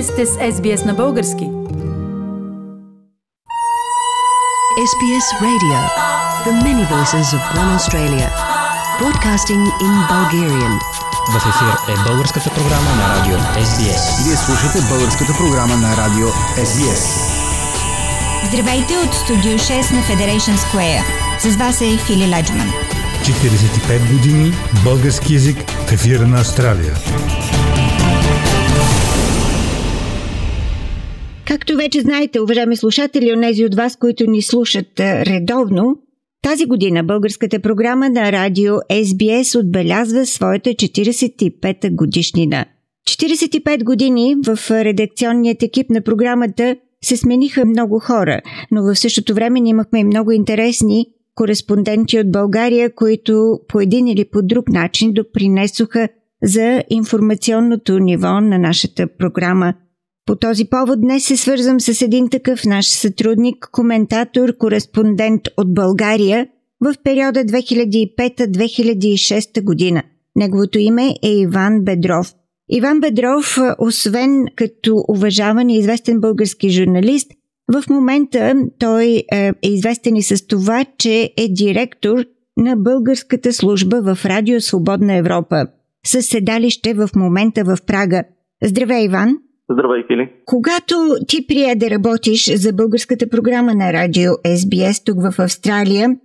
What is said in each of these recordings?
Вие сте с SBS на български. SBS Radio. The many voices of one Australia. Broadcasting in Bulgarian. В ефир е българската програма на радио SBS. Вие слушате българската програма на радио SBS. Здравейте от студио 6 на Federation Square. С вас е Фили Ладжман. 45 години български язик в ефира на Австралия. Както вече знаете, уважаеми слушатели, онези от вас, които ни слушат редовно, тази година българската програма на радио SBS отбелязва своята 45-та годишнина. 45 години в редакционният екип на програмата се смениха много хора, но в същото време имахме и много интересни кореспонденти от България, които по един или по друг начин допринесоха за информационното ниво на нашата програма – по този повод днес се свързвам с един такъв наш сътрудник, коментатор, кореспондент от България в периода 2005-2006 година. Неговото име е Иван Бедров. Иван Бедров, освен като уважаван и известен български журналист, в момента той е известен и с това, че е директор на българската служба в Радио Свободна Европа, със седалище в момента в Прага. Здравей, Иван! Здравей, Фили. Когато ти прие да работиш за българската програма на радио SBS тук в Австралия,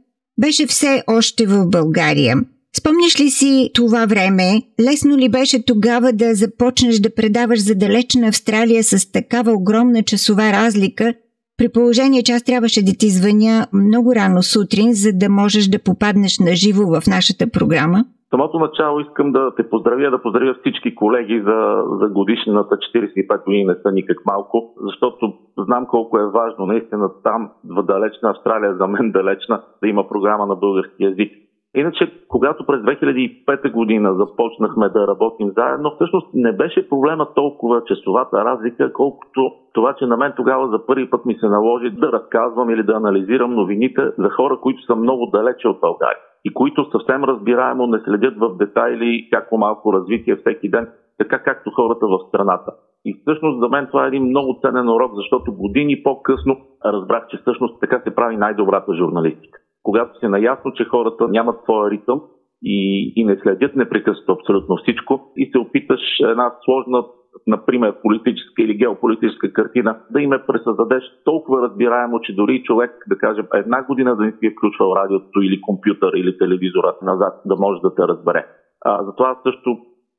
беше все още в България. Спомняш ли си това време? Лесно ли беше тогава да започнеш да предаваш за далечна Австралия с такава огромна часова разлика, при положение, че аз трябваше да ти звъня много рано сутрин, за да можеш да попаднеш на живо в нашата програма? Самото начало искам да те поздравя, да поздравя всички колеги за, за годишната 45 години не са никак малко, защото знам колко е важно наистина там, в далечна Австралия, за мен далечна, да има програма на български язик. Иначе, когато през 2005 година започнахме да работим заедно, всъщност не беше проблема толкова часовата разлика, колкото това, че на мен тогава за първи път ми се наложи да разказвам или да анализирам новините за хора, които са много далече от България и които съвсем разбираемо не следят в детайли какво малко развитие всеки ден, така както хората в страната. И всъщност за мен това е един много ценен урок, защото години по-късно разбрах, че всъщност така се прави най-добрата журналистика. Когато си наясно, че хората нямат своя ритъм и, и не следят непрекъснато абсолютно всичко и се опиташ една сложна например, политическа или геополитическа картина, да им е пресъздадеш толкова разбираемо, че дори човек, да кажем, една година да не си е включвал радиото или компютър или телевизора назад, да може да те разбере. А, затова също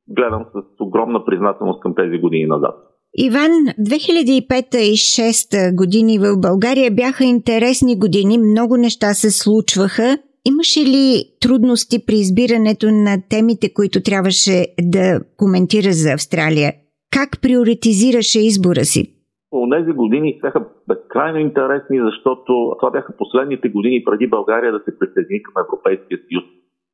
гледам с огромна признателност към тези години назад. Иван, 2005 и 2006 години в България бяха интересни години, много неща се случваха. Имаше ли трудности при избирането на темите, които трябваше да коментира за Австралия? Как приоритизираше избора си? Онези години бяха безкрайно интересни, защото това бяха последните години преди България да се присъедини към Европейския съюз.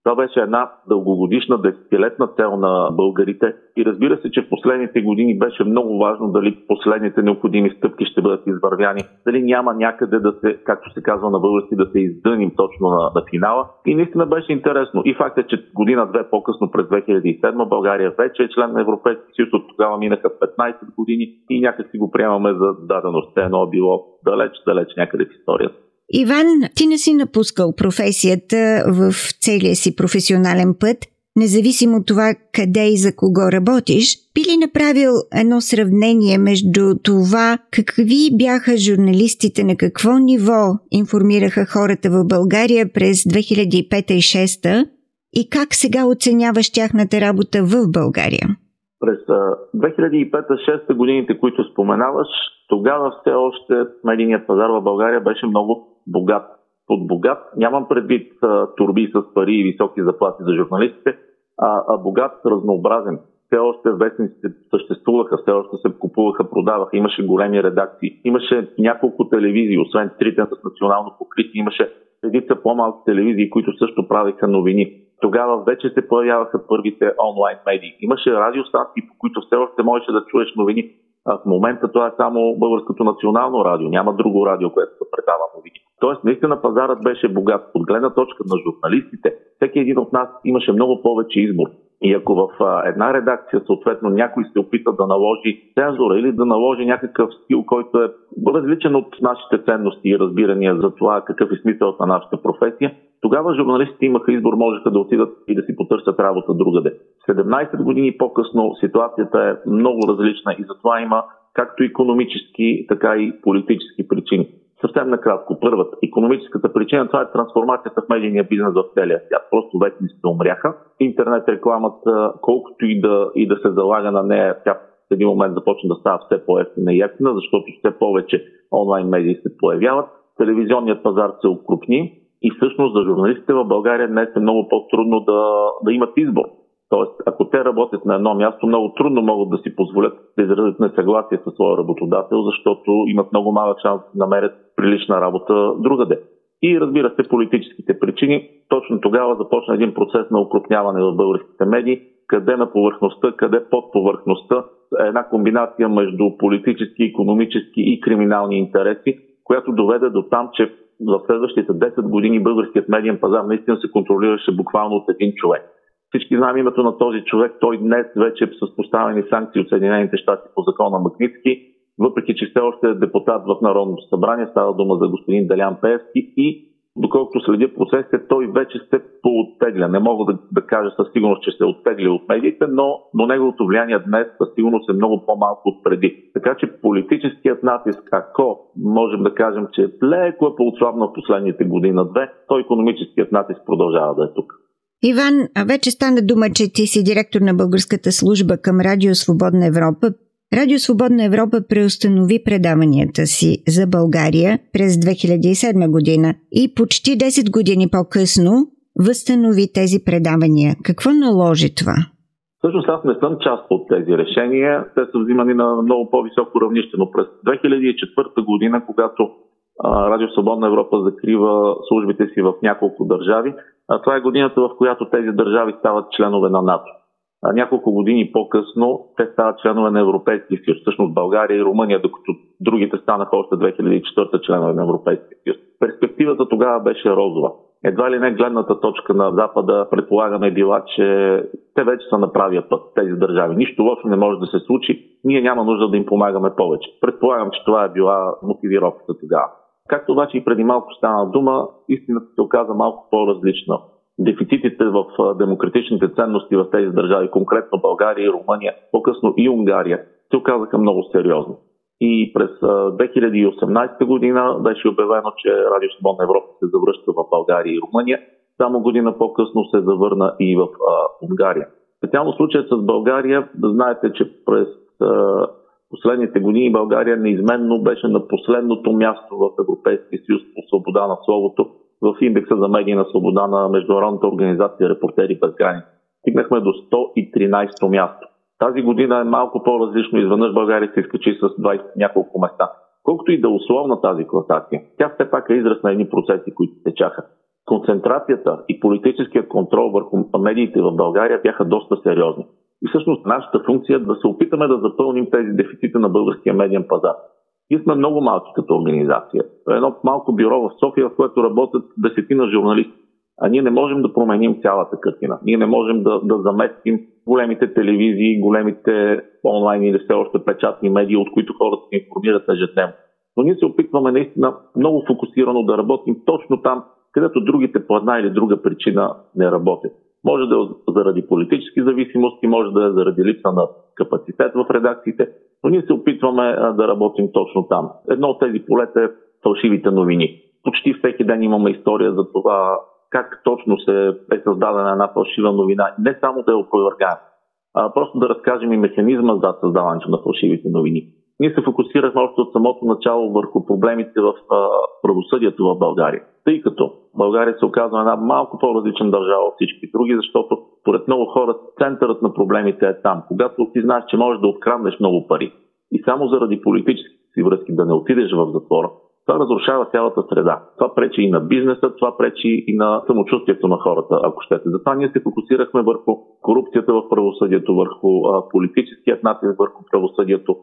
Това беше една дългогодишна, десетилетна цел на българите и разбира се, че в последните години беше много важно дали последните необходими стъпки ще бъдат извървяни, дали няма някъде да се, както се казва на български, да се издъним точно на, на финала. И наистина беше интересно. И факт е, че година-две по-късно през 2007 България вече е член на Европейския съюз, от тогава минаха 15 години и някак си го приемаме за даденост. Едно било далеч, далеч някъде в историята. Иван, ти не си напускал професията в целия си професионален път, независимо от това къде и за кого работиш. Би ли направил едно сравнение между това какви бяха журналистите, на какво ниво информираха хората в България през 2005 и 2006 и как сега оценяваш тяхната работа в България? През 2005-2006 годините, които споменаваш, тогава все още медийният пазар в България беше много богат. Под богат нямам предвид а, турби с пари и високи заплати за журналистите, а, а богат разнообразен. Все още вестниците съществуваха, все още се купуваха, продаваха, имаше големи редакции, имаше няколко телевизии, освен трите с национално покритие, имаше редица по-малки телевизии, които също правиха новини. Тогава вече се появяваха първите онлайн медии. Имаше радиостанции, по които все още можеше да чуеш новини. А в момента това е само Българското национално радио. Няма друго радио, което да предава новини. Тоест, наистина пазарът беше богат. От гледна точка на журналистите, всеки един от нас имаше много повече избор. И ако в една редакция съответно някой се опита да наложи цензура или да наложи някакъв стил, който е различен от нашите ценности и разбирания за това какъв е смисълът на нашата професия, тогава журналистите имаха избор, можеха да отидат и да си потърсят работа другаде. 17 години по-късно ситуацията е много различна и затова има както економически, така и политически причини. Съвсем накратко. Първата, економическата причина, това е трансформацията в медийния бизнес в целия свят. Просто се умряха. Интернет рекламата, колкото и да, и да се залага на нея, тя в един момент започна да става все по-ефтина и ефтина, защото все повече онлайн медии се появяват. Телевизионният пазар се укрупни и всъщност за журналистите в България днес е много по-трудно да, да имат избор. Тоест, ако те работят на едно място, много трудно могат да си позволят да изразят несъгласие с своя работодател, защото имат много малък шанс да намерят прилична работа другаде. И разбира се, политическите причини. Точно тогава започна един процес на укрупняване в българските медии, къде на повърхността, къде под повърхността една комбинация между политически, економически и криминални интереси, която доведе до там, че в следващите 10 години българският медиен пазар наистина се контролираше буквално от един човек. Всички знаем името на този човек. Той днес вече е с поставени санкции от Съединените щати по закона Магницки, въпреки че все още е депутат в Народното събрание. Става дума за господин Делян Пеевски и доколкото следя процесите, той вече се пооттегля. Не мога да, да кажа със сигурност, че се оттегля от медиите, но, но неговото влияние днес със сигурност е много по-малко от преди. Така че политическият натиск, ако можем да кажем, че леко е по-отслабнал в последните година-две, то економическият натиск продължава да е тук. Иван, вече стана дума, че ти си директор на българската служба към Радио Свободна Европа. Радио Свободна Европа преустанови предаванията си за България през 2007 година и почти 10 години по-късно възстанови тези предавания. Какво наложи това? Всъщност аз не съм част от тези решения. Те са взимани на много по-високо равнище, но през 2004 година, когато Радио Свободна Европа закрива службите си в няколко държави, това е годината, в която тези държави стават членове на НАТО. А няколко години по-късно те стават членове на Европейския съюз. Всъщност България и Румъния, докато другите станаха още 2004 членове на Европейския съюз. Перспективата тогава беше розова. Едва ли не гледната точка на Запада, предполагаме била, че те вече са на правия път, тези държави. Нищо лошо не може да се случи, ние няма нужда да им помагаме повече. Предполагам, че това е била мотивировката тогава. Както обаче и преди малко стана дума, истината се оказа малко по-различна. Дефицитите в демократичните ценности в тези държави, конкретно България и Румъния, по-късно и Унгария, се оказаха много сериозни. И през 2018 година беше обявено, че Радио Свободна Европа се завръща в България и Румъния. Само година по-късно се завърна и в а, Унгария. Специално случая с България, знаете, че през последните години България неизменно беше на последното място в Европейския съюз по свобода на словото в индекса за медийна свобода на Международната организация Репортери без граници. Стигнахме до 113 място. Тази година е малко по-различно. Изведнъж България се изкачи с 20 няколко места. Колкото и да е условна тази класация, тя все пак е израз на едни процеси, които течаха. Концентрацията и политическият контрол върху медиите в България бяха доста сериозни. И всъщност нашата функция е да се опитаме да запълним тези дефицити на българския медиен пазар. Ние сме много малки като организация. Едно малко бюро в София, в което работят десетина журналисти. А ние не можем да променим цялата картина. Ние не можем да, да заместим големите телевизии, големите онлайн или все още печатни медии, от които хората се информират ежедневно. Но ние се опитваме наистина много фокусирано да работим точно там, където другите по една или друга причина не работят. Може да е заради политически зависимости, може да е заради липса на капацитет в редакциите, но ние се опитваме да работим точно там. Едно от тези полета е фалшивите новини. Почти всеки ден имаме история за това как точно се е създадена една фалшива новина. Не само да я опровергаем, а просто да разкажем и механизма за създаването на фалшивите новини. Ние се фокусирахме още от самото начало върху проблемите в правосъдието в България. Тъй като България се оказва една малко по-различна държава от всички други, защото поред много хора центърът на проблемите е там. Когато ти знаеш, че можеш да откраднеш много пари и само заради политически си връзки да не отидеш в затвора, това разрушава цялата среда. Това пречи и на бизнеса, това пречи и на самочувствието на хората, ако щете. Затова ние се фокусирахме върху корупцията в правосъдието, върху политическият натиск върху правосъдието.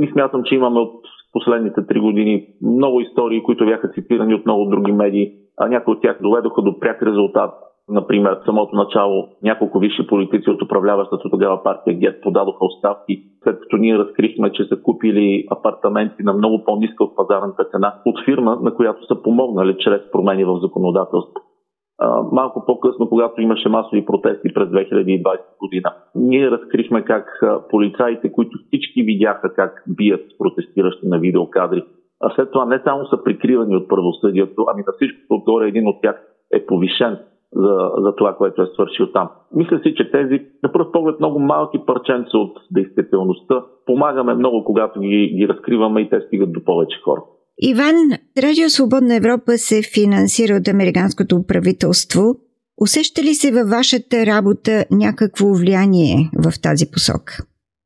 И смятам, че имаме от последните три години много истории, които бяха цитирани от много други медии, а някои от тях доведоха до пряк резултат. Например, в самото начало няколко висши политици от управляващата тогава партия ГЕТ подадоха оставки, след като ние разкрихме, че са купили апартаменти на много по-ниска от пазарната цена от фирма, на която са помогнали чрез промени в законодателство. Малко по-късно, когато имаше масови протести през 2020 година, ние разкрихме как полицаите, които всички видяха как бият протестиращи на видеокадри, а след това не само са прикривани от правосъдието, ами на всичкото отгоре един от тях е повишен за, за това, което е свършил там. Мисля си, че тези, на пръв поглед, много малки парченца от действителността помагаме много, когато ги, ги разкриваме и те стигат до повече хора. Иван, Радио Свободна Европа се финансира от американското правителство. Усеща ли се във вашата работа някакво влияние в тази посока?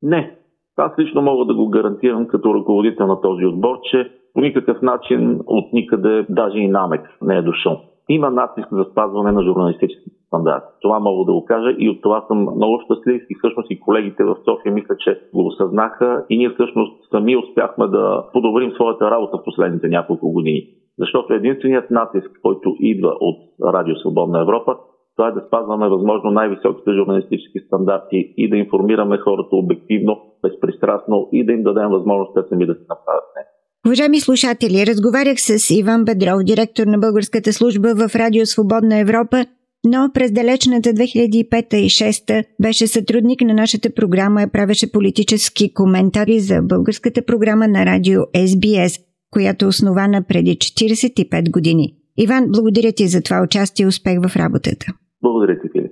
Не. Аз лично мога да го гарантирам като ръководител на този отбор, че по никакъв начин от никъде даже и намек не е дошъл има натиск за спазване на журналистическите стандарти. Това мога да го кажа и от това съм много щастлив и всъщност и колегите в София мисля, че го осъзнаха и ние всъщност сами успяхме да подобрим своята работа в последните няколко години. Защото единственият натиск, който идва от Радио Свободна Европа, това е да спазваме възможно най-високите журналистически стандарти и да информираме хората обективно, безпристрастно и да им дадем възможност те сами да се направят нещо. Уважаеми слушатели, разговарях с Иван Бедров, директор на българската служба в Радио Свободна Европа, но през далечната 2005 и 2006 беше сътрудник на нашата програма и правеше политически коментари за българската програма на радио SBS, която е основана преди 45 години. Иван, благодаря ти за това участие и успех в работата. Благодаря ти, Филип.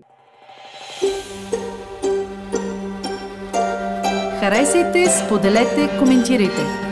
Харесайте, споделете, коментирайте.